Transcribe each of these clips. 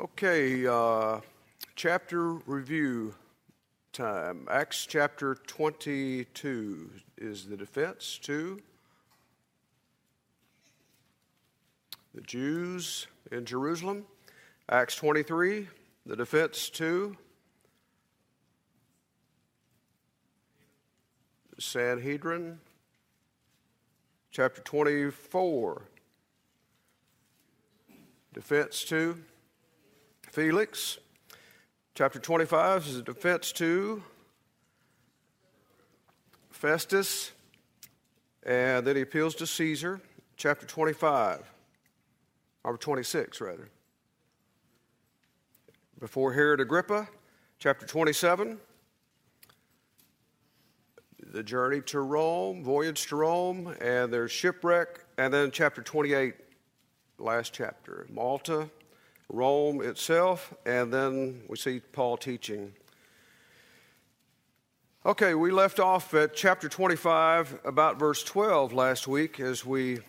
Okay, uh, chapter review time. Acts chapter 22 is the defense to the Jews in Jerusalem. Acts 23, the defense to Sanhedrin. Chapter 24, defense to Felix. Chapter 25 is a defense to Festus, and then he appeals to Caesar. Chapter 25, or 26, rather. Before Herod Agrippa, chapter 27, the journey to Rome, voyage to Rome, and their shipwreck, and then chapter 28, last chapter, Malta, Rome itself, and then we see Paul teaching. Okay, we left off at chapter 25, about verse 12 last week as we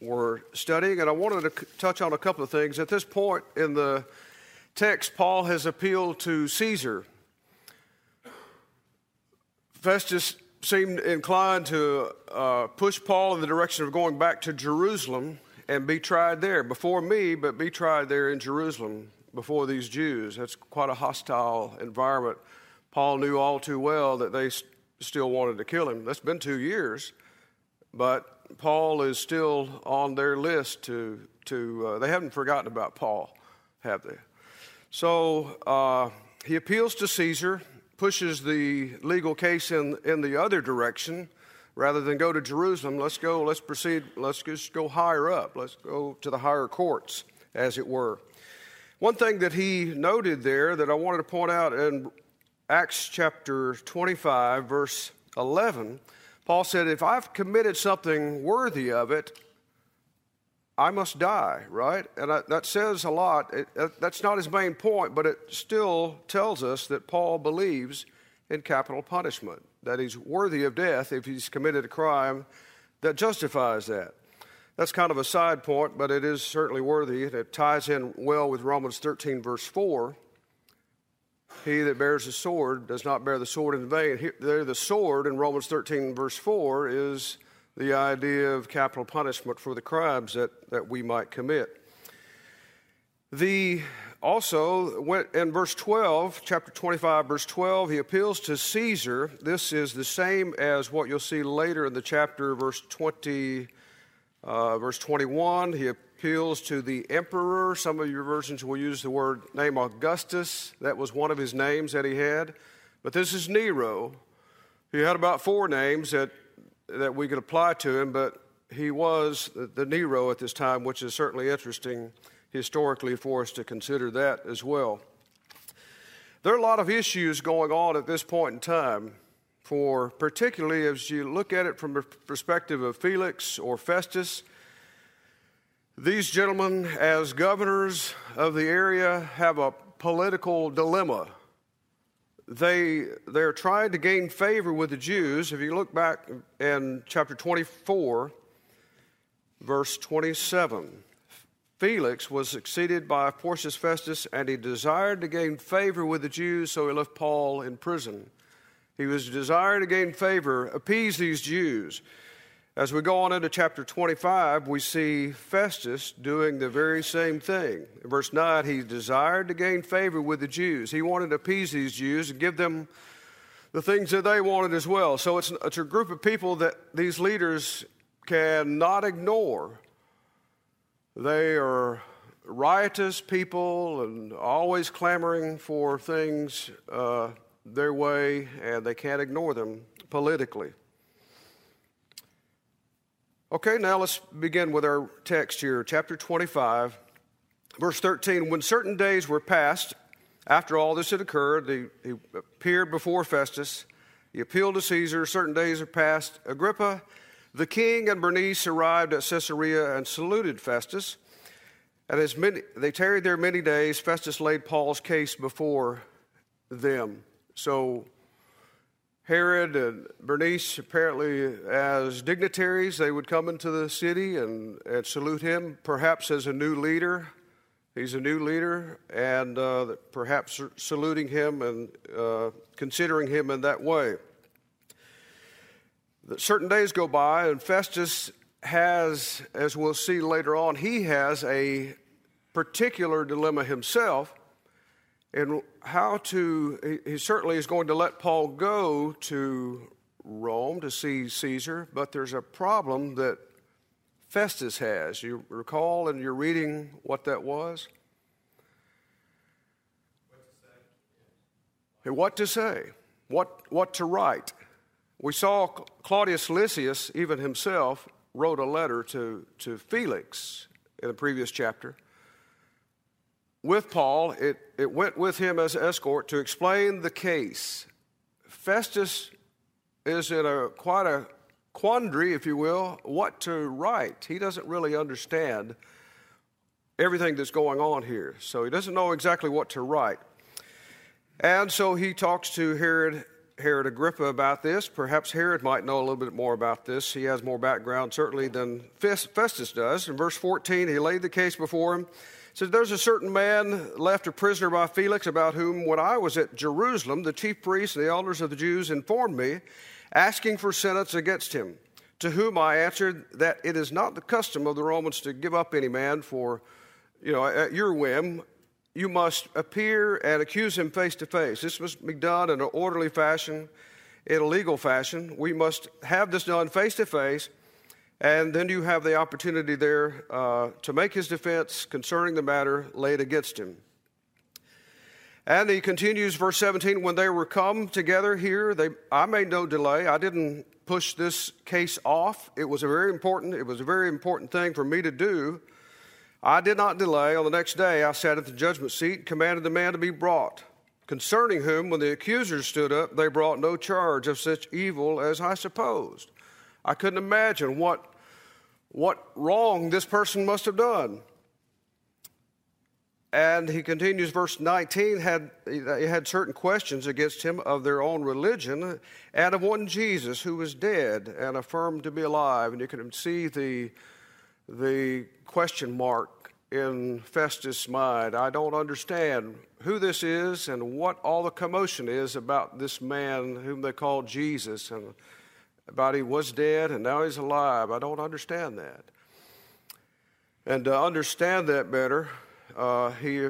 were studying, and I wanted to touch on a couple of things. At this point in the text, Paul has appealed to Caesar. Festus seemed inclined to uh, push Paul in the direction of going back to Jerusalem and be tried there before me, but be tried there in Jerusalem before these Jews. That's quite a hostile environment. Paul knew all too well that they still wanted to kill him. That's been two years, but Paul is still on their list to, to uh, they haven't forgotten about Paul, have they? So uh, he appeals to Caesar, pushes the legal case in, in the other direction rather than go to Jerusalem, let's go, let's proceed, let's just go higher up. Let's go to the higher courts, as it were. One thing that he noted there that I wanted to point out in Acts chapter 25, verse 11, Paul said, If I've committed something worthy of it, I must die, right? And I, that says a lot. It, that's not his main point, but it still tells us that Paul believes in capital punishment that he's worthy of death if he's committed a crime that justifies that. That's kind of a side point, but it is certainly worthy. and It ties in well with Romans 13, verse 4. He that bears the sword does not bear the sword in vain. Here, there, the sword in Romans 13, verse 4 is the idea of capital punishment for the crimes that, that we might commit. The also, in verse 12, chapter 25, verse 12, he appeals to Caesar. This is the same as what you'll see later in the chapter, verse 20, uh, verse 21. He appeals to the emperor. Some of your versions will use the word name Augustus. That was one of his names that he had. But this is Nero. He had about four names that, that we could apply to him, but he was the Nero at this time, which is certainly interesting historically for us to consider that as well. There are a lot of issues going on at this point in time, for particularly as you look at it from the perspective of Felix or Festus. These gentlemen, as governors of the area, have a political dilemma. They, they're trying to gain favor with the Jews. If you look back in chapter 24, verse 27, Felix was succeeded by Porcius Festus, and he desired to gain favor with the Jews, so he left Paul in prison. He was desiring to gain favor, appease these Jews. As we go on into chapter 25, we see Festus doing the very same thing. In verse 9, he desired to gain favor with the Jews. He wanted to appease these Jews and give them the things that they wanted as well. So it's, it's a group of people that these leaders cannot ignore. They are riotous people and always clamoring for things uh, their way, and they can't ignore them politically. Okay, now let's begin with our text here, chapter 25, verse 13. When certain days were passed, after all this had occurred, he, he appeared before Festus. He appealed to Caesar. Certain days are passed. Agrippa the king and Bernice arrived at Caesarea and saluted Festus. And as many, they tarried there many days, Festus laid Paul's case before them. So Herod and Bernice, apparently as dignitaries, they would come into the city and, and salute him, perhaps as a new leader. He's a new leader, and uh, perhaps saluting him and uh, considering him in that way. Certain days go by, and Festus has, as we'll see later on, he has a particular dilemma himself and how to, he certainly is going to let Paul go to Rome to see Caesar, but there's a problem that Festus has. You recall and you're reading what that was? What to say, what, what to write. We saw Claudius Lysias, even himself, wrote a letter to, to Felix in the previous chapter. With Paul, it, it went with him as escort to explain the case. Festus is in a quite a quandary, if you will, what to write. He doesn't really understand everything that's going on here, so he doesn't know exactly what to write. And so he talks to Herod, Herod Agrippa about this. Perhaps Herod might know a little bit more about this. He has more background, certainly, than Festus does. In verse 14, he laid the case before him. says, There's a certain man left a prisoner by Felix, about whom, when I was at Jerusalem, the chief priests and the elders of the Jews informed me asking for sentence against him. To whom I answered that it is not the custom of the Romans to give up any man for, you know, at your whim. You must appear and accuse him face to face. This must be done in an orderly fashion, in a legal fashion. We must have this done face to face, and then you have the opportunity there uh, to make his defense concerning the matter laid against him. And he continues, verse 17, when they were come together here, they, I made no delay. I didn't push this case off. It was a very important, it was a very important thing for me to do. I did not delay. On the next day, I sat at the judgment seat and commanded the man to be brought, concerning whom, when the accusers stood up, they brought no charge of such evil as I supposed. I couldn't imagine what, what wrong this person must have done. And he continues, verse 19, had, had certain questions against him of their own religion and of one Jesus who was dead and affirmed to be alive. And you can see the, the question mark in Festus' mind. I don't understand who this is and what all the commotion is about this man whom they call Jesus and about he was dead and now he's alive. I don't understand that. And to understand that better, uh, he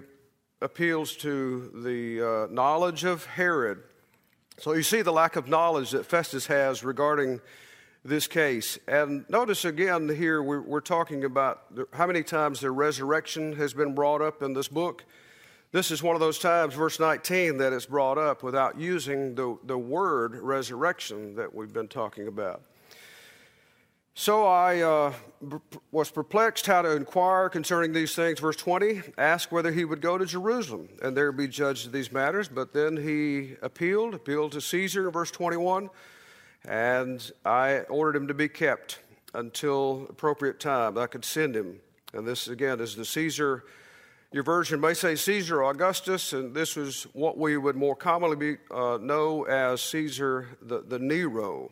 appeals to the uh, knowledge of Herod. So you see the lack of knowledge that Festus has regarding this case. And notice again here, we're, we're talking about how many times the resurrection has been brought up in this book. This is one of those times, verse 19, that is brought up without using the, the word resurrection that we've been talking about. So I uh, was perplexed how to inquire concerning these things. Verse 20 asked whether he would go to Jerusalem and there be judged of these matters. But then he appealed, appealed to Caesar verse 21, and I ordered him to be kept until appropriate time. I could send him. And this, again, is the Caesar. Your version may say Caesar Augustus, and this was what we would more commonly be, uh, know as Caesar the, the Nero.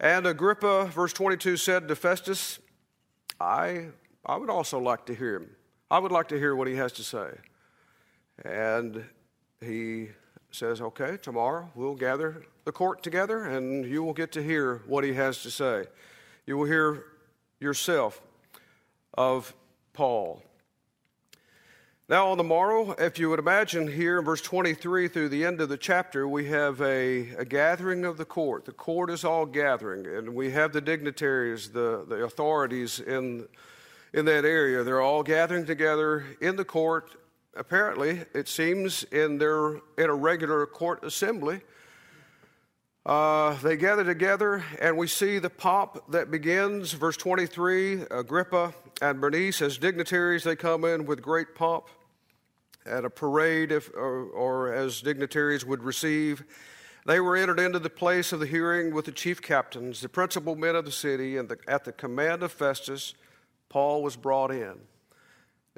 And Agrippa, verse 22, said to Festus, I, I would also like to hear him. I would like to hear what he has to say. And he says, Okay, tomorrow we'll gather the court together and you will get to hear what he has to say. You will hear yourself of Paul. Now, on the morrow, if you would imagine here in verse 23 through the end of the chapter, we have a, a, gathering of the court. The court is all gathering, and we have the dignitaries, the, the authorities in, in that area. They're all gathering together in the court. Apparently, it seems in, their, in a regular court assembly. Uh, they gather together, and we see the pomp that begins. Verse 23 Agrippa and Bernice, as dignitaries, they come in with great pomp at a parade, if, or, or as dignitaries would receive. They were entered into the place of the hearing with the chief captains, the principal men of the city, and the, at the command of Festus, Paul was brought in.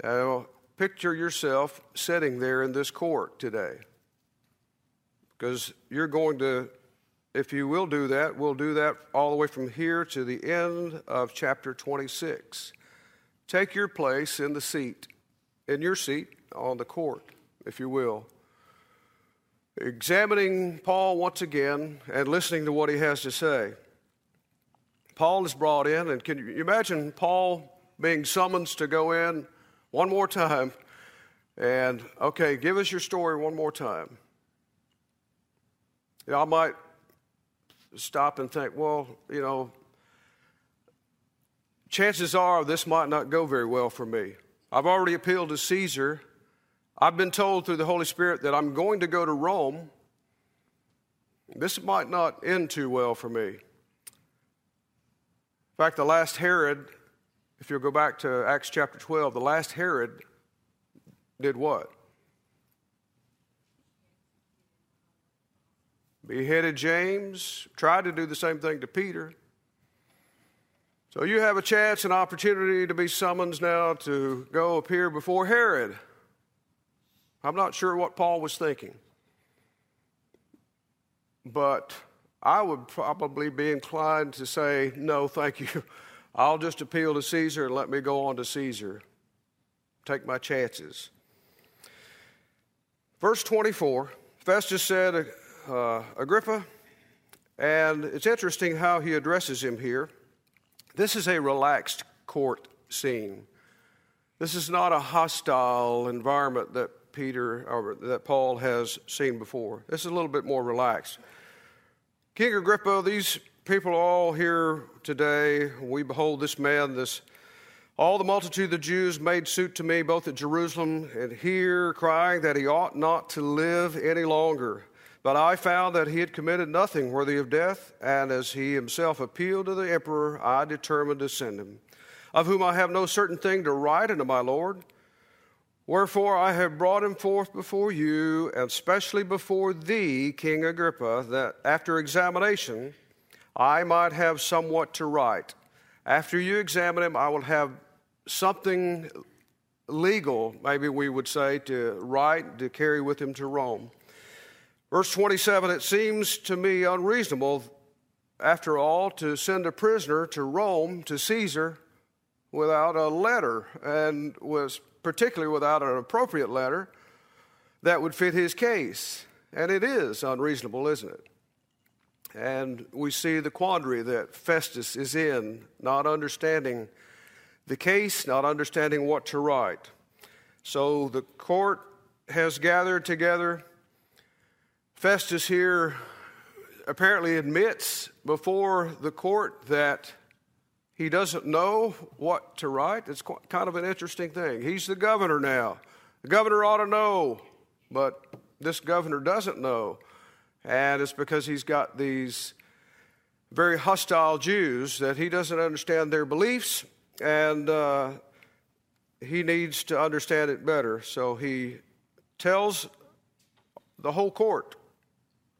Now, picture yourself sitting there in this court today. Because you're going to, if you will do that, we'll do that all the way from here to the end of chapter 26. Take your place in the seat in your seat on the court, if you will, examining Paul once again and listening to what he has to say. Paul is brought in, and can you imagine Paul being summoned to go in one more time and, okay, give us your story one more time? You know, I might stop and think, well, you know, chances are this might not go very well for me. I've already appealed to Caesar. I've been told through the Holy Spirit that I'm going to go to Rome. This might not end too well for me. In fact, the last Herod, if you'll go back to Acts chapter 12, the last Herod did what? Beheaded James, tried to do the same thing to Peter. So you have a chance, an opportunity to be summoned now to go appear before Herod. I'm not sure what Paul was thinking, but I would probably be inclined to say, no, thank you. I'll just appeal to Caesar and let me go on to Caesar. Take my chances. Verse 24 Festus said, uh, Agrippa, and it's interesting how he addresses him here. This is a relaxed court scene. This is not a hostile environment that Peter or that Paul has seen before. This is a little bit more relaxed. King Agrippa, these people are all here today. We behold this man, this all the multitude of the Jews made suit to me both at Jerusalem and here, crying that he ought not to live any longer. But I found that he had committed nothing worthy of death, and as he himself appealed to the emperor, I determined to send him, of whom I have no certain thing to write unto my Lord. Wherefore I have brought him forth before you, and specially before thee, King Agrippa, that after examination I might have somewhat to write. After you examine him, I will have something legal, maybe we would say, to write, to carry with him to Rome. Verse 27 It seems to me unreasonable, after all, to send a prisoner to Rome, to Caesar, without a letter, and was particularly without an appropriate letter that would fit his case. And it is unreasonable, isn't it? And we see the quandary that Festus is in, not understanding the case, not understanding what to write. So the court has gathered together. Festus here apparently admits before the court that he doesn't know what to write. It's kind of an interesting thing. He's the governor now. The governor ought to know, but this governor doesn't know. And it's because he's got these very hostile Jews that he doesn't understand their beliefs, and uh, he needs to understand it better. So he tells the whole court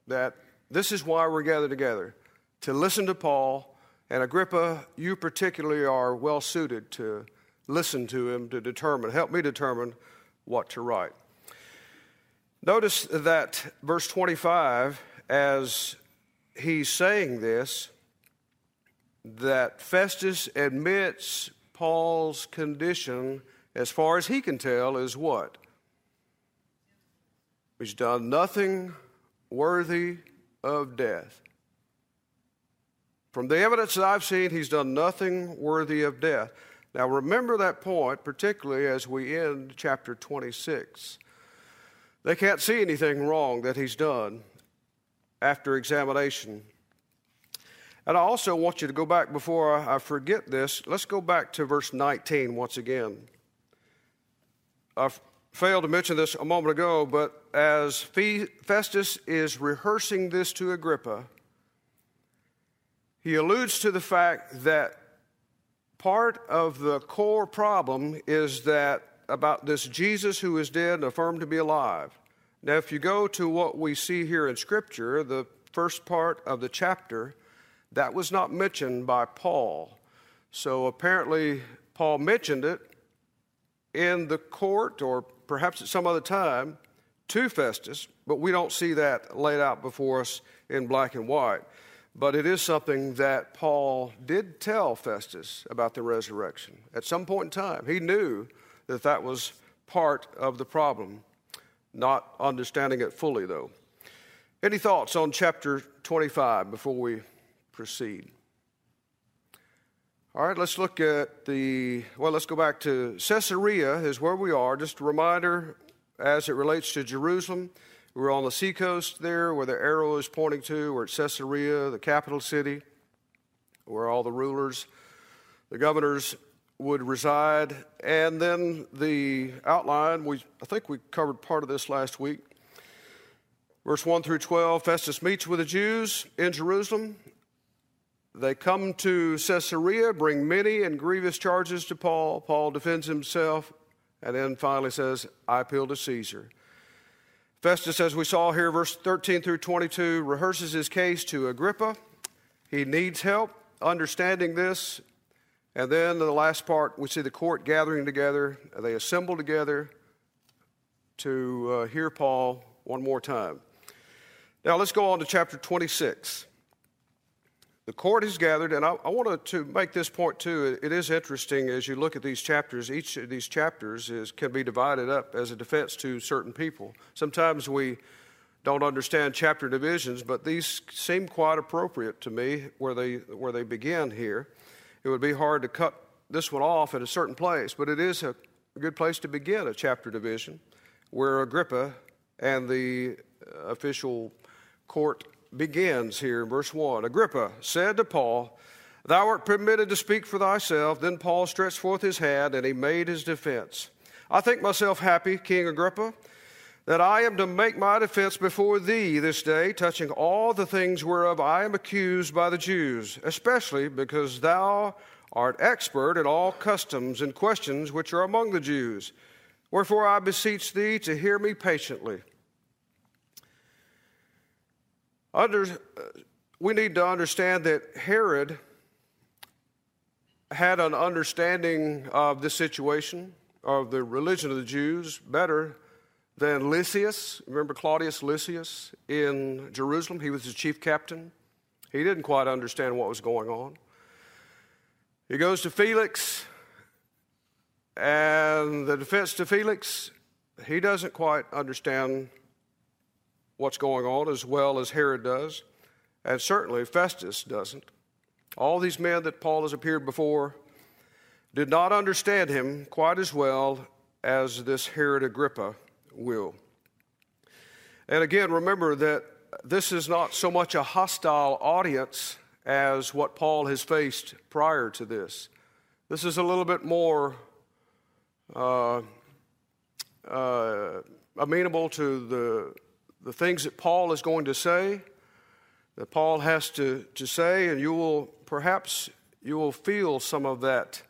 that this is why we're gathered together to listen to Paul and Agrippa, you particularly are well suited to listen to him to determine, help me determine what to write. Notice that verse 25, as he's saying this, that Festus admits Paul's condition, as far as he can tell, is what? He's done nothing worthy of death. From the evidence that I've seen, he's done nothing worthy of death. Now, remember that point, particularly as we end chapter 26. They can't see anything wrong that he's done after examination. And I also want you to go back before I forget this. Let's go back to verse 19 once again. Failed to mention this a moment ago, but as Festus is rehearsing this to Agrippa, he alludes to the fact that part of the core problem is that about this Jesus who is dead and affirmed to be alive. Now, if you go to what we see here in Scripture, the first part of the chapter, that was not mentioned by Paul. So apparently, Paul mentioned it in the court or perhaps at some other time to Festus, but we don't see that laid out before us in black and white. But it is something that Paul did tell Festus about the resurrection. At some point in time, he knew that that was part of the problem, not understanding it fully, though. Any thoughts on chapter 25 before we proceed? All right, let's look at the, well, let's go back to Caesarea, is where we are. Just a reminder as it relates to Jerusalem. We're on the seacoast there where the arrow is pointing to. We're at Caesarea, the capital city, where all the rulers, the governors would reside. And then the outline, we, I think we covered part of this last week. Verse 1 through 12 Festus meets with the Jews in Jerusalem they come to Caesarea, bring many and grievous charges to Paul. Paul defends himself and then finally says, I appeal to Caesar. Festus, as we saw here, verse 13 through 22, rehearses his case to Agrippa. He needs help understanding this. And then in the last part, we see the court gathering together. They assemble together to uh, hear Paul one more time. Now let's go on to chapter 26. The court is gathered, and I, I wanted to make this point too. It is interesting as you look at these chapters. Each of these chapters is, can be divided up as a defense to certain people. Sometimes we don't understand chapter divisions, but these seem quite appropriate to me where they where they begin here. It would be hard to cut this one off at a certain place, but it is a good place to begin a chapter division where Agrippa and the uh, official court begins here in verse 1. Agrippa said to Paul, Thou art permitted to speak for thyself. Then Paul stretched forth his hand and he made his defense. I think myself happy, King Agrippa, that I am to make my defense before thee this day, touching all the things whereof I am accused by the Jews, especially because thou art expert in all customs and questions which are among the Jews. Wherefore I beseech thee to hear me patiently. Under, we need to understand that Herod had an understanding of this situation, of the religion of the Jews, better than Lysias. Remember Claudius Lysias in Jerusalem? He was the chief captain. He didn't quite understand what was going on. He goes to Felix, and the defense to Felix, he doesn't quite understand what's going on as well as Herod does, and certainly Festus doesn't. All these men that Paul has appeared before did not understand him quite as well as this Herod Agrippa will. And again, remember that this is not so much a hostile audience as what Paul has faced prior to this. This is a little bit more uh, uh, amenable to the the things that Paul is going to say, that Paul has to, to say, and you will perhaps you will feel some of that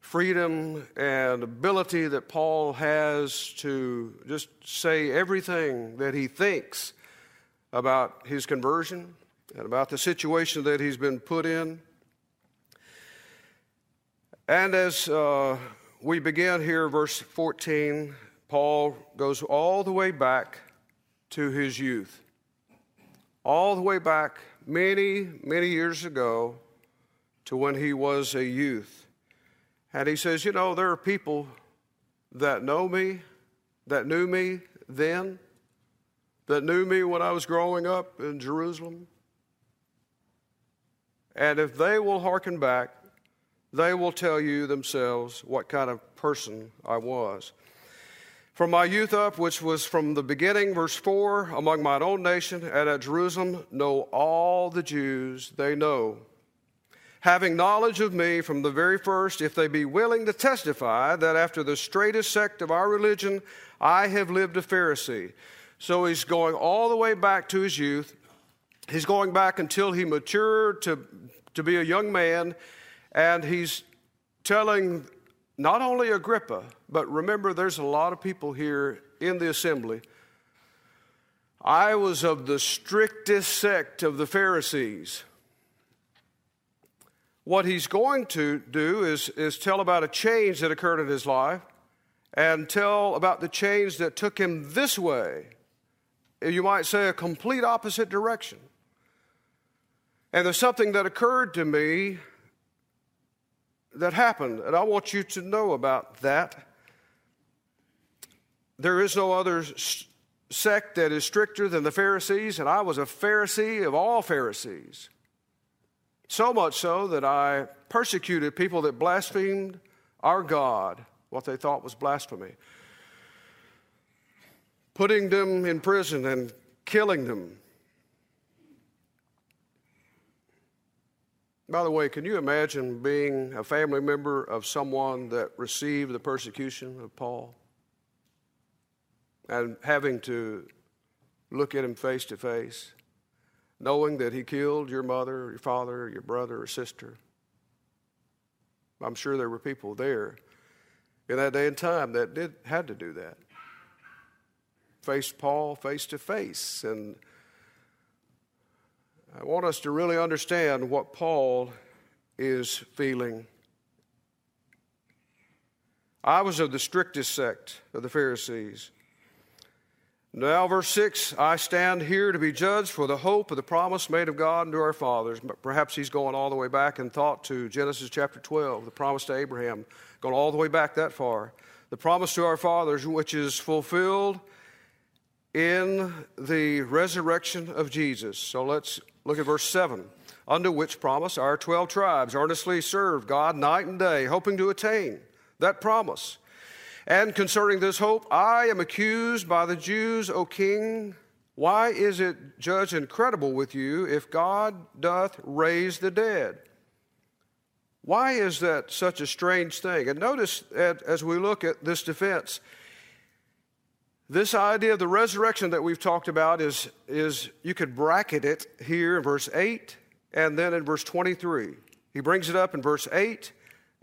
freedom and ability that Paul has to just say everything that he thinks about his conversion and about the situation that he's been put in. And as uh, we begin here, verse 14, Paul goes all the way back to his youth. All the way back many, many years ago to when he was a youth. And he says, You know, there are people that know me, that knew me then, that knew me when I was growing up in Jerusalem. And if they will hearken back, they will tell you themselves what kind of person I was. From my youth up, which was from the beginning, verse 4, among mine own nation and at Jerusalem, know all the Jews they know. Having knowledge of me from the very first, if they be willing to testify that after the straightest sect of our religion, I have lived a Pharisee. So he's going all the way back to his youth. He's going back until he matured to, to be a young man, and he's telling not only Agrippa, but remember there's a lot of people here in the assembly. I was of the strictest sect of the Pharisees. What he's going to do is, is tell about a change that occurred in his life and tell about the change that took him this way. You might say a complete opposite direction. And there's something that occurred to me that happened, and I want you to know about that. there is no other sect that is stricter than the Pharisees, and I was a Pharisee of all Pharisees. So much so that I persecuted people that blasphemed our God, what they thought was blasphemy, putting them in prison and killing them. By the way, can you imagine being a family member of someone that received the persecution of Paul? And having to look at him face to face, knowing that he killed your mother, your father, your brother, or sister. I'm sure there were people there in that day and time that did had to do that. Face Paul face to face and I want us to really understand what Paul is feeling. I was of the strictest sect of the Pharisees. Now, verse 6 I stand here to be judged for the hope of the promise made of God unto our fathers. But perhaps he's going all the way back in thought to Genesis chapter 12, the promise to Abraham, going all the way back that far. The promise to our fathers, which is fulfilled in the resurrection of Jesus. So let's Look at verse 7. Under which promise our 12 tribes earnestly serve God night and day, hoping to attain that promise. And concerning this hope, I am accused by the Jews, O king. Why is it judged incredible with you if God doth raise the dead? Why is that such a strange thing? And notice as we look at this defense, this idea of the resurrection that we've talked about is, is you could bracket it here in verse 8 and then in verse 23. He brings it up in verse 8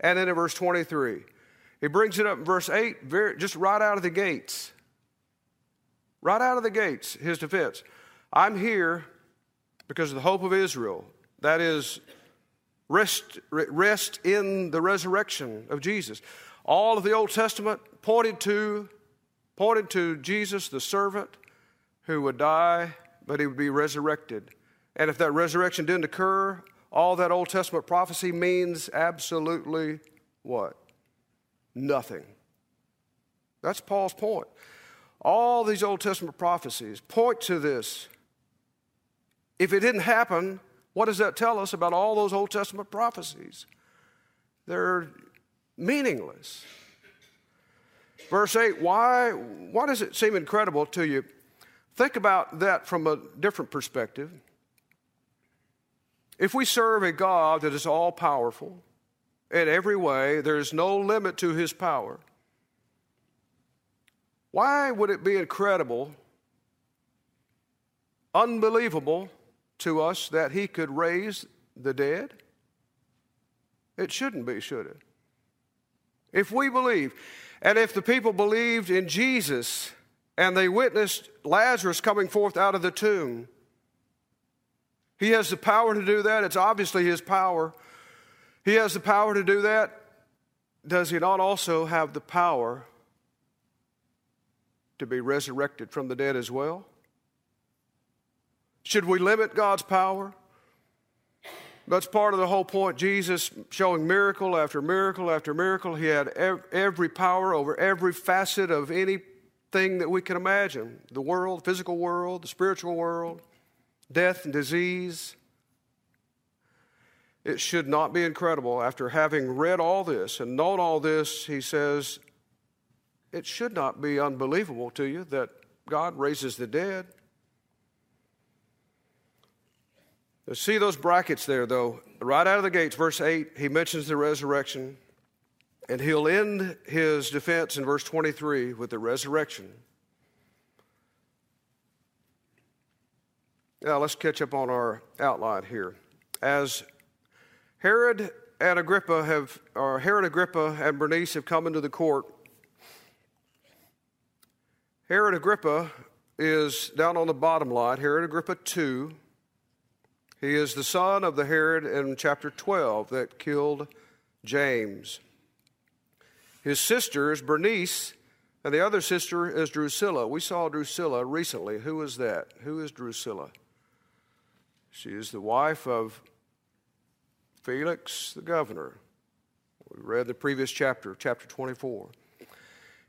and then in verse 23. He brings it up in verse 8 very, just right out of the gates. Right out of the gates, his defense. I'm here because of the hope of Israel. That is, rest, rest in the resurrection of Jesus. All of the Old Testament pointed to pointed to Jesus, the servant, who would die, but he would be resurrected. And if that resurrection didn't occur, all that Old Testament prophecy means absolutely what? Nothing. That's Paul's point. All these Old Testament prophecies point to this. If it didn't happen, what does that tell us about all those Old Testament prophecies? They're meaningless. Verse 8, why, why does it seem incredible to you? Think about that from a different perspective. If we serve a God that is all powerful in every way, there's no limit to his power. Why would it be incredible, unbelievable to us that he could raise the dead? It shouldn't be, should it? If we believe, and if the people believed in Jesus and they witnessed Lazarus coming forth out of the tomb, he has the power to do that. It's obviously his power. He has the power to do that. Does he not also have the power to be resurrected from the dead as well? Should we limit God's power? That's part of the whole point. Jesus showing miracle after miracle after miracle. He had every power over every facet of anything that we can imagine the world, physical world, the spiritual world, death and disease. It should not be incredible. After having read all this and known all this, he says, it should not be unbelievable to you that God raises the dead. See those brackets there, though. Right out of the gates, verse 8, he mentions the resurrection, and he'll end his defense in verse 23 with the resurrection. Now, let's catch up on our outline here. As Herod and Agrippa have, or Herod Agrippa and Bernice have come into the court, Herod Agrippa is down on the bottom line, Herod Agrippa 2 he is the son of the Herod in chapter 12 that killed James. His sister is Bernice, and the other sister is Drusilla. We saw Drusilla recently. Who is that? Who is Drusilla? She is the wife of Felix the governor. We read the previous chapter, chapter 24.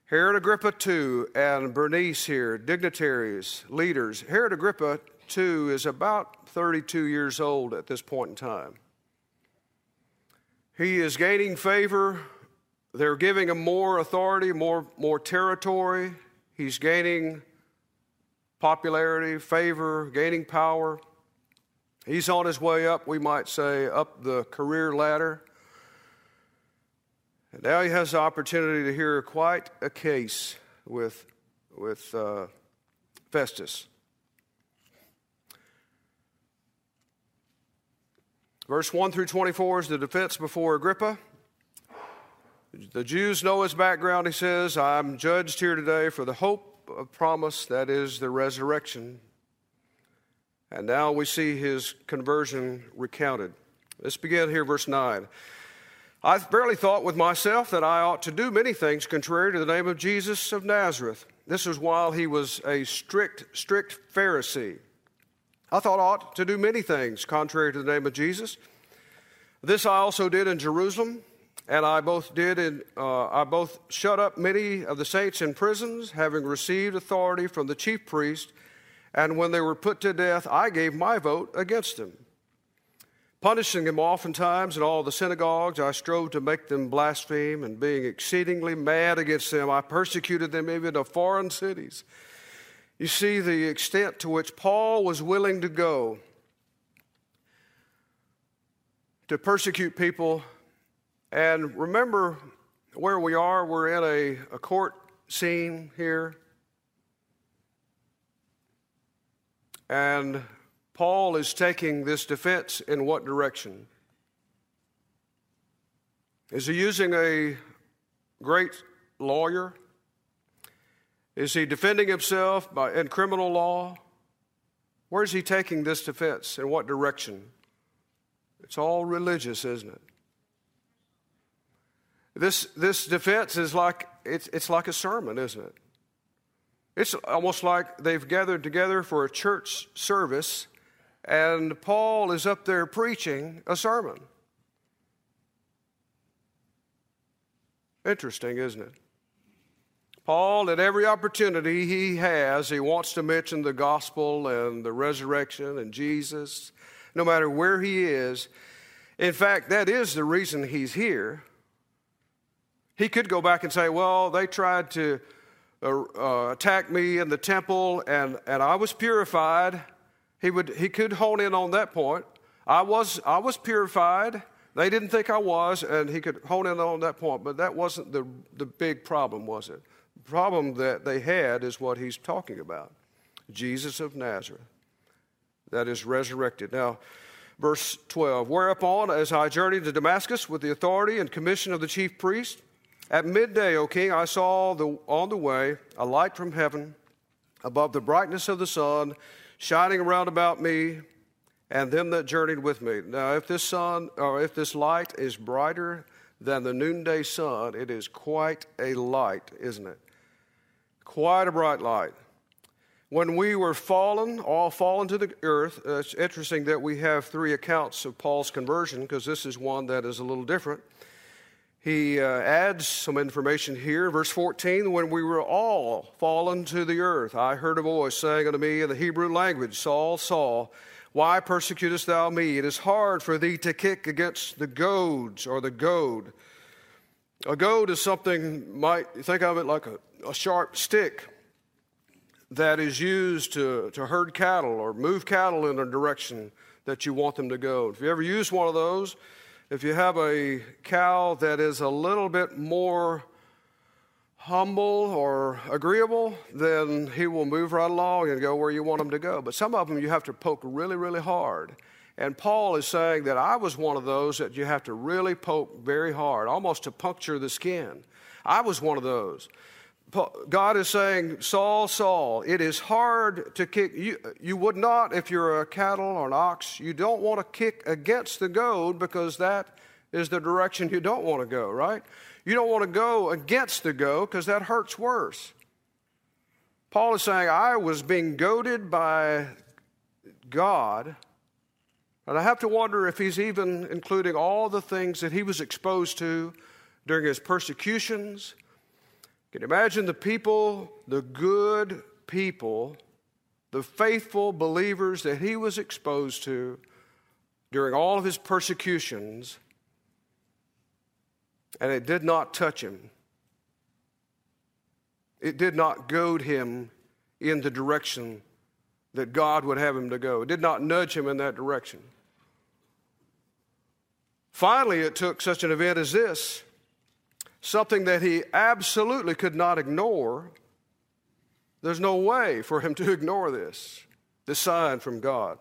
Herod Agrippa II and Bernice here, dignitaries, leaders. Herod Agrippa II is about 32 years old at this point in time. He is gaining favor. They're giving him more authority, more, more territory. He's gaining popularity, favor, gaining power. He's on his way up, we might say, up the career ladder. And now he has the opportunity to hear quite a case with, with uh, Festus. Verse 1 through 24 is the defense before Agrippa. The Jews know his background, he says. I'm judged here today for the hope of promise, that is the resurrection. And now we see his conversion recounted. Let's begin here, verse 9. I barely thought with myself that I ought to do many things contrary to the name of Jesus of Nazareth. This was while he was a strict, strict Pharisee. I thought ought to do many things contrary to the name of Jesus. This I also did in Jerusalem, and I both did in, uh, I both shut up many of the saints in prisons, having received authority from the chief priest. And when they were put to death, I gave my vote against them. Punishing them oftentimes in all the synagogues, I strove to make them blaspheme, and being exceedingly mad against them, I persecuted them even to foreign cities. You see the extent to which Paul was willing to go to persecute people. And remember where we are. We're in a, a court scene here. And Paul is taking this defense in what direction? Is he using a great lawyer? Is he defending himself by, in criminal law? Where is he taking this defense? In what direction? It's all religious, isn't it? This, this defense is like, it's, it's like a sermon, isn't it? It's almost like they've gathered together for a church service and Paul is up there preaching a sermon. Interesting, isn't it? Paul, at every opportunity he has, he wants to mention the gospel and the resurrection and Jesus, no matter where he is. In fact, that is the reason he's here. He could go back and say, Well, they tried to uh, uh, attack me in the temple, and, and I was purified. He, would, he could hone in on that point. I was, I was purified. They didn't think I was, and he could hone in on that point. But that wasn't the, the big problem, was it? Problem that they had is what he's talking about Jesus of Nazareth, that is resurrected. Now, verse 12 Whereupon, as I journeyed to Damascus with the authority and commission of the chief priest, at midday, O king, I saw the, on the way a light from heaven above the brightness of the sun shining around about me and them that journeyed with me. Now, if this sun or if this light is brighter than the noonday sun, it is quite a light, isn't it? Quite a bright light. When we were fallen, all fallen to the earth, uh, it's interesting that we have three accounts of Paul's conversion because this is one that is a little different. He uh, adds some information here. Verse 14 When we were all fallen to the earth, I heard a voice saying unto me in the Hebrew language, Saul, Saul, why persecutest thou me? It is hard for thee to kick against the goads or the goad. A goad is something, might think of it like a, a sharp stick that is used to, to herd cattle or move cattle in a direction that you want them to go. If you ever use one of those, if you have a cow that is a little bit more humble or agreeable, then he will move right along and go where you want him to go. But some of them you have to poke really, really hard. And Paul is saying that I was one of those that you have to really poke very hard, almost to puncture the skin. I was one of those. God is saying, Saul, Saul, it is hard to kick. You, you would not, if you're a cattle or an ox, you don't want to kick against the goad because that is the direction you don't want to go, right? You don't want to go against the goad because that hurts worse. Paul is saying, I was being goaded by God. And I have to wonder if he's even including all the things that he was exposed to during his persecutions Can imagine the people, the good people, the faithful believers that he was exposed to during all of his persecutions, and it did not touch him? It did not goad him in the direction that God would have him to go. It did not nudge him in that direction. Finally, it took such an event as this, something that he absolutely could not ignore. There's no way for him to ignore this, this sign from God.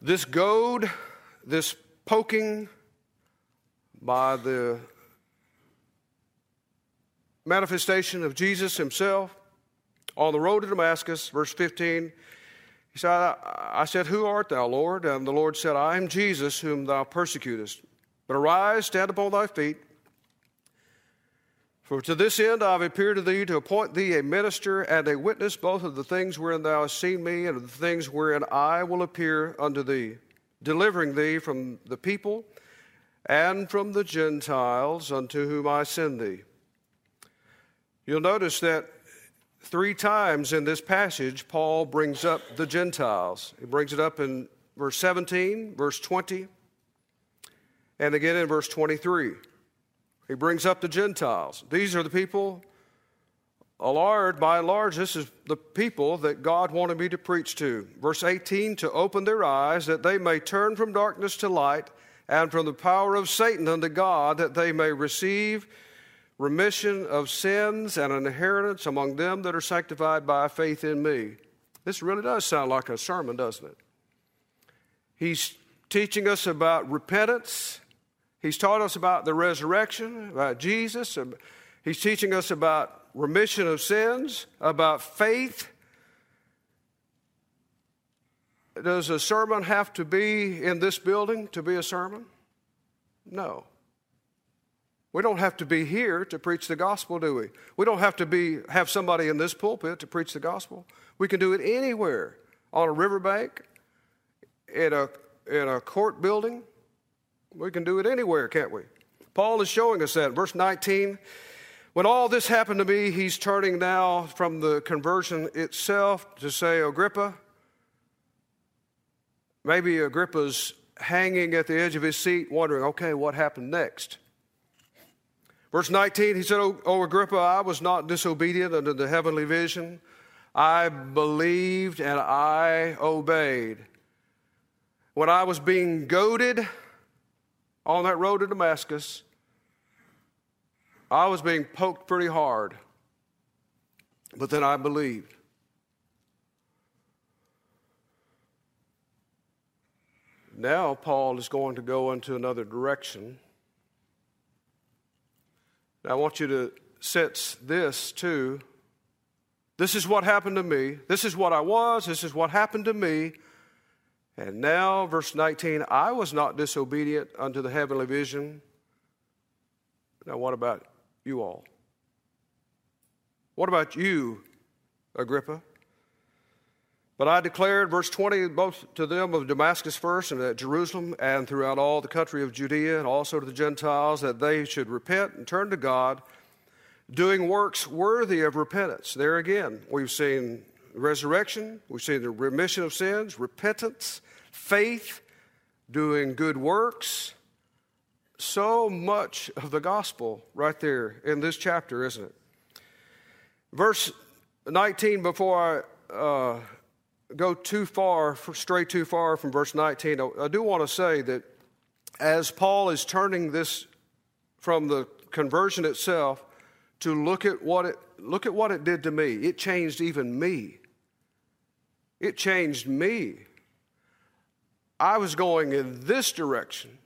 This goad, this poking by the manifestation of Jesus himself on the road to Damascus, verse 15. He said, I said, Who art thou, Lord? And the Lord said, I am Jesus, whom thou persecutest. But arise, stand upon thy feet. For to this end I have appeared to thee to appoint thee a minister and a witness both of the things wherein thou hast seen me and of the things wherein I will appear unto thee, delivering thee from the people and from the Gentiles unto whom I send thee You'll notice that three times in this passage, Paul brings up the Gentiles. He brings it up in verse 17, verse 20, and again in verse 23. He brings up the Gentiles. These are the people, a large, by and large, this is the people that God wanted me to preach to. Verse 18, to open their eyes that they may turn from darkness to light and from the power of Satan unto God, that they may receive remission of sins and an inheritance among them that are sanctified by faith in me. This really does sound like a sermon, doesn't it? He's teaching us about repentance. He's taught us about the resurrection, about Jesus. He's teaching us about remission of sins, about faith. Does a sermon have to be in this building to be a sermon? No. We don't have to be here to preach the gospel, do we? We don't have to be have somebody in this pulpit to preach the gospel. We can do it anywhere on a riverbank, in a in a court building. We can do it anywhere, can't we? Paul is showing us that. Verse 19. When all this happened to me, he's turning now from the conversion itself to say, Agrippa, maybe Agrippa's hanging at the edge of his seat, wondering, okay, what happened next? Verse 19, he said, O, Agrippa, I was not disobedient unto the heavenly vision. I believed and I obeyed. When I was being goaded on that road to Damascus, I was being poked pretty hard. But then I believed. Now, Paul is going to go into another direction. Now, I want you to sense this too. This is what happened to me. This is what I was. This is what happened to me. And now, verse 19, I was not disobedient unto the heavenly vision. Now, what about you all? What about you, Agrippa? But I declared, verse 20, both to them of Damascus first and at Jerusalem and throughout all the country of Judea and also to the Gentiles that they should repent and turn to God, doing works worthy of repentance. There again, we've seen resurrection, we see the remission of sins, repentance, faith, doing good works. So much of the gospel right there in this chapter, isn't it? Verse 19, before I. Uh, go too far, stray too far from verse 19, I do want to say that as Paul is turning this from the conversion itself to look at what it look at what it did to me. It changed even me. It changed me. I was going in this direction,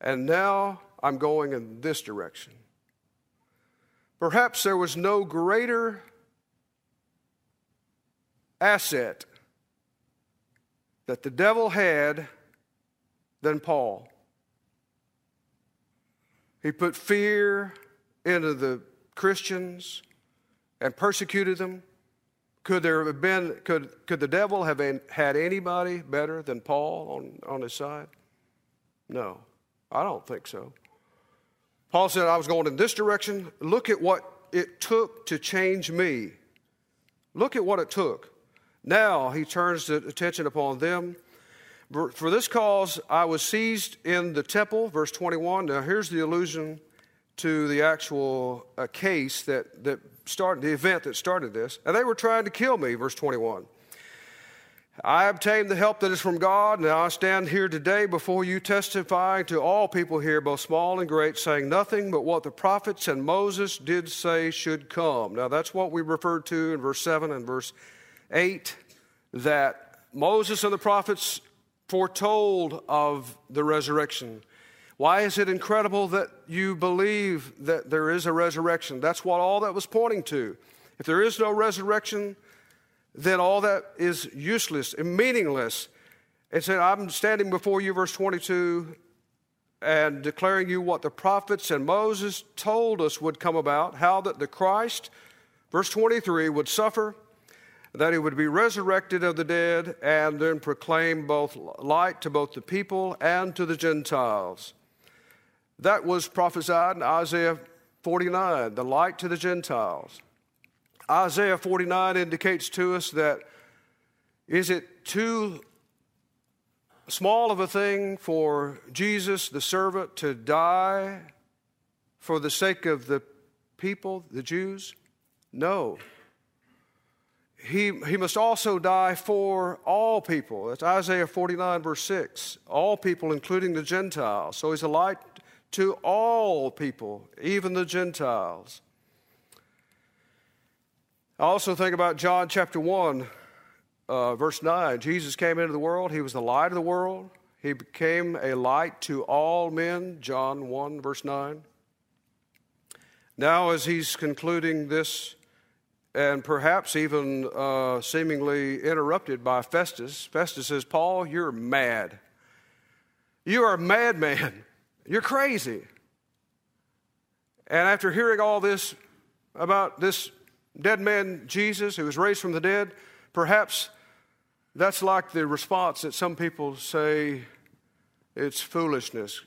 and now I'm going in this direction. Perhaps there was no greater asset that the devil had than Paul. He put fear into the Christians and persecuted them. Could there have been, could, could the devil have had anybody better than Paul on, on his side? No, I don't think so. Paul said, I was going in this direction. Look at what it took to change me. Look at what it took. Now he turns the attention upon them. For this cause I was seized in the temple, verse 21. Now here's the allusion to the actual uh, case that, that started, the event that started this. And they were trying to kill me, verse 21. I obtained the help that is from God, and I stand here today before you testifying to all people here, both small and great, saying nothing but what the prophets and Moses did say should come. Now, that's what we referred to in verse 7 and verse 8, that Moses and the prophets foretold of the resurrection. Why is it incredible that you believe that there is a resurrection? That's what all that was pointing to. If there is no resurrection, then all that is useless and meaningless. It said, I'm standing before you, verse 22, and declaring you what the prophets and Moses told us would come about, how that the Christ, verse 23, would suffer, that he would be resurrected of the dead, and then proclaim both light to both the people and to the Gentiles. That was prophesied in Isaiah 49, the light to the Gentiles. Isaiah 49 indicates to us that is it too small of a thing for Jesus, the servant, to die for the sake of the people, the Jews? No. He, he must also die for all people. That's Isaiah 49, verse 6. All people, including the Gentiles. So he's a light to all people, even the Gentiles. I also think about John chapter 1, uh, verse 9. Jesus came into the world, he was the light of the world. He became a light to all men, John 1, verse 9. Now, as he's concluding this, and perhaps even uh, seemingly interrupted by Festus, Festus says, Paul, you're mad. You are a madman. You're crazy. And after hearing all this about this dead man Jesus who was raised from the dead, perhaps that's like the response that some people say it's foolishness.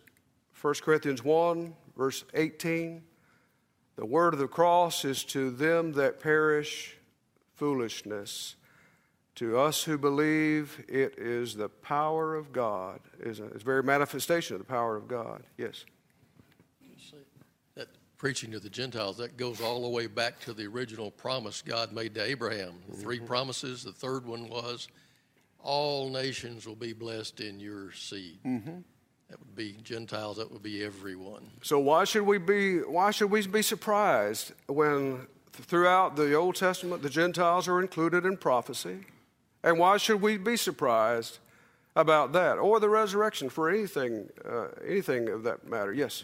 1 Corinthians 1, verse 18 The word of the cross is to them that perish foolishness. To us who believe, it is the power of God. It's a, it's a very manifestation of the power of God. Yes That preaching to the Gentiles, that goes all the way back to the original promise God made to Abraham. The three mm-hmm. promises. The third one was, all nations will be blessed in your seed. Mm-hmm. That would be Gentiles. That would be everyone. So why should we be? Why should we be surprised when throughout the Old Testament the Gentiles are included in prophecy? And why should we be surprised about that or the resurrection for anything, uh, anything of that matter? Yes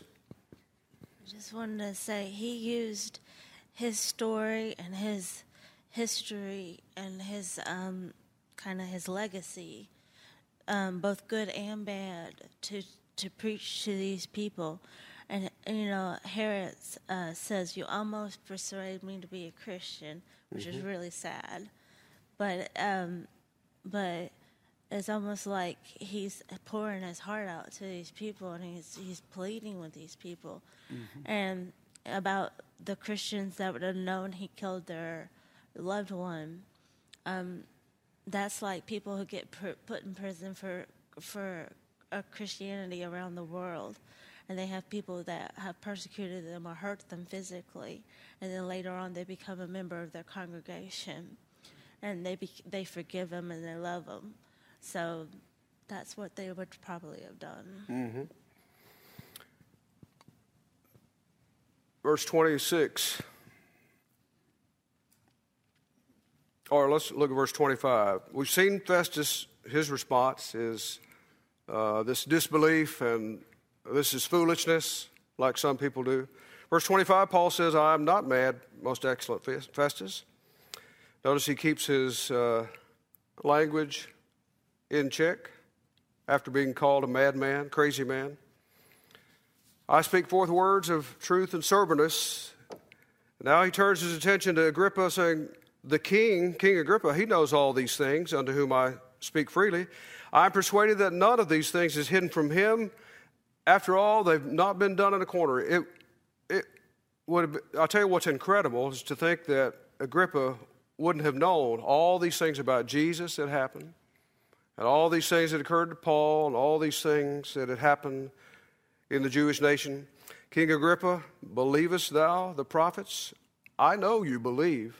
I just wanted to say he used his story and his history and his um, kind of his legacy, um, both good and bad, to to preach to these people. And you know, Herod uh, says, "You almost persuaded me to be a Christian," which mm-hmm. is really sad. But um, but it's almost like he's pouring his heart out to these people and he's he's pleading with these people mm-hmm. and about the Christians that would have known he killed their loved one. Um, that's like people who get put in prison for for Christianity around the world, and they have people that have persecuted them or hurt them physically, and then later on they become a member of their congregation, and they be, they forgive them and they love them. So that's what they would probably have done. Mm-hmm. Verse 26. Or let's look at verse 25. We've seen Festus, his response is uh, this disbelief and this is foolishness, like some people do. Verse 25, Paul says, I am not mad, most excellent Festus. Notice he keeps his uh, language in check after being called a madman, crazy man. I speak forth words of truth and soberness. Now he turns his attention to Agrippa, saying, The king, King Agrippa, he knows all these things, unto whom I speak freely. I'm persuaded that none of these things is hidden from him. After all, they've not been done in a corner. It, it would I'll tell you what's incredible is to think that Agrippa wouldn't have known all these things about Jesus that happened, and all these things that occurred to Paul, and all these things that had happened in the Jewish nation. King Agrippa, believest thou the prophets? I know you believe.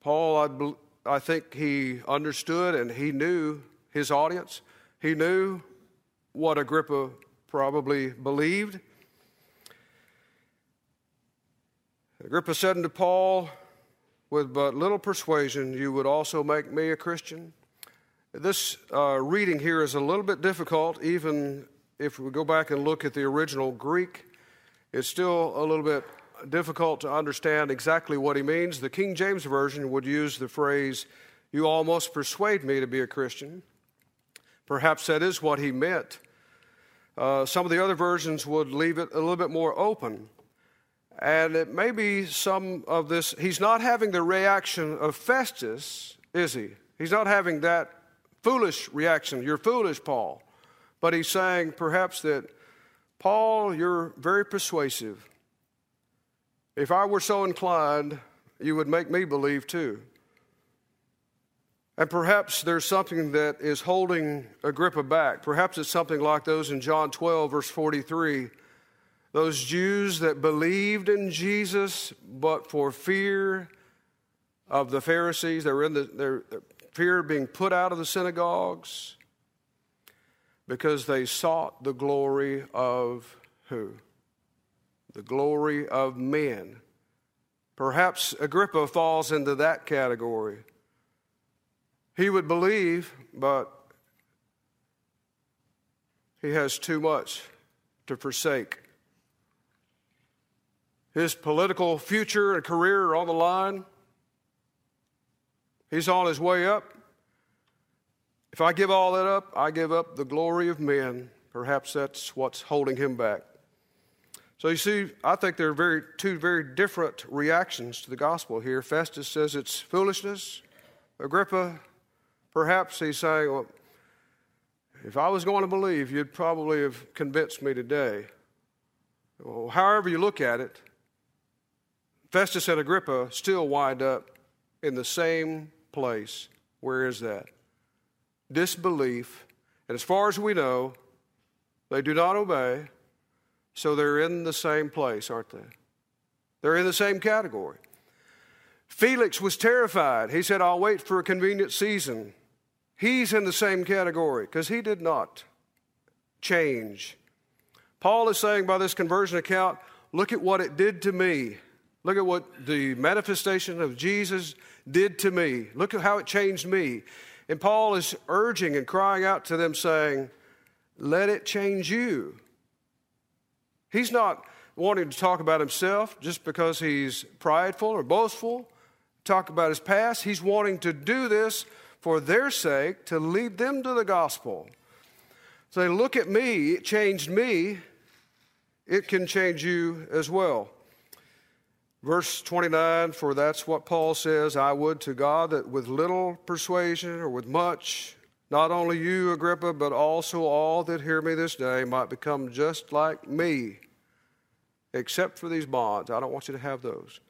Paul, I, I think he understood and he knew his audience. He knew what Agrippa probably believed. Agrippa said unto Paul, With but little persuasion, you would also make me a Christian. This uh, reading here is a little bit difficult, even if we go back and look at the original Greek. It's still a little bit difficult to understand exactly what he means. The King James Version would use the phrase, You almost persuade me to be a Christian. Perhaps that is what he meant. Uh, some of the other versions would leave it a little bit more open. And it may be some of this, he's not having the reaction of Festus, is he? He's not having that foolish reaction. You're foolish, Paul. But he's saying perhaps that, Paul, you're very persuasive. If I were so inclined, you would make me believe too. And perhaps there's something that is holding Agrippa back. Perhaps it's something like those in John 12, verse 43 those Jews that believed in Jesus, but for fear of the Pharisees, they were in the, their fear of being put out of the synagogues because they sought the glory of who? The glory of men. Perhaps Agrippa falls into that category. He would believe, but he has too much to forsake. His political future and career are on the line. He's on his way up. If I give all that up, I give up the glory of men. Perhaps that's what's holding him back. So you see, I think there are very, two very different reactions to the gospel here. Festus says it's foolishness. Agrippa, perhaps he's saying, well, if I was going to believe, you'd probably have convinced me today. Well, however you look at it, Festus and Agrippa still wind up in the same place. Where is that? Disbelief. And as far as we know, they do not obey, so they're in the same place, aren't they? They're in the same category. Felix was terrified. He said, I'll wait for a convenient season. He's in the same category because he did not change. Paul is saying by this conversion account, look at what it did to me. Look at what the manifestation of Jesus did to me. Look at how it changed me. And Paul is urging and crying out to them, saying, Let it change you. He's not wanting to talk about himself just because he's prideful or boastful, talk about his past. He's wanting to do this for their sake, to lead them to the gospel. Say, look at me, it changed me, it can change you as well. Verse 29 For that's what Paul says I would to God that with little persuasion or with much, not only you, Agrippa, but also all that hear me this day might become just like me, except for these bonds. I don't want you to have those.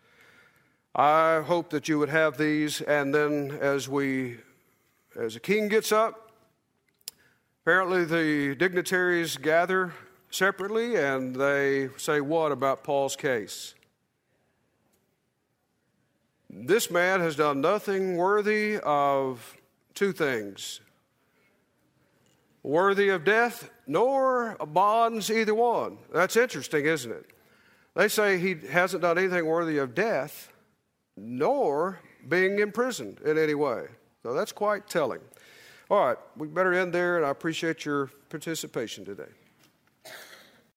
I hope that you would have these, and then as we, as a king gets up, apparently the dignitaries gather separately and they say what about Paul's case? This man has done nothing worthy of two things worthy of death nor bonds, either one. That's interesting, isn't it? They say he hasn't done anything worthy of death nor being imprisoned in any way. So that's quite telling. All right, we better end there, and I appreciate your participation today.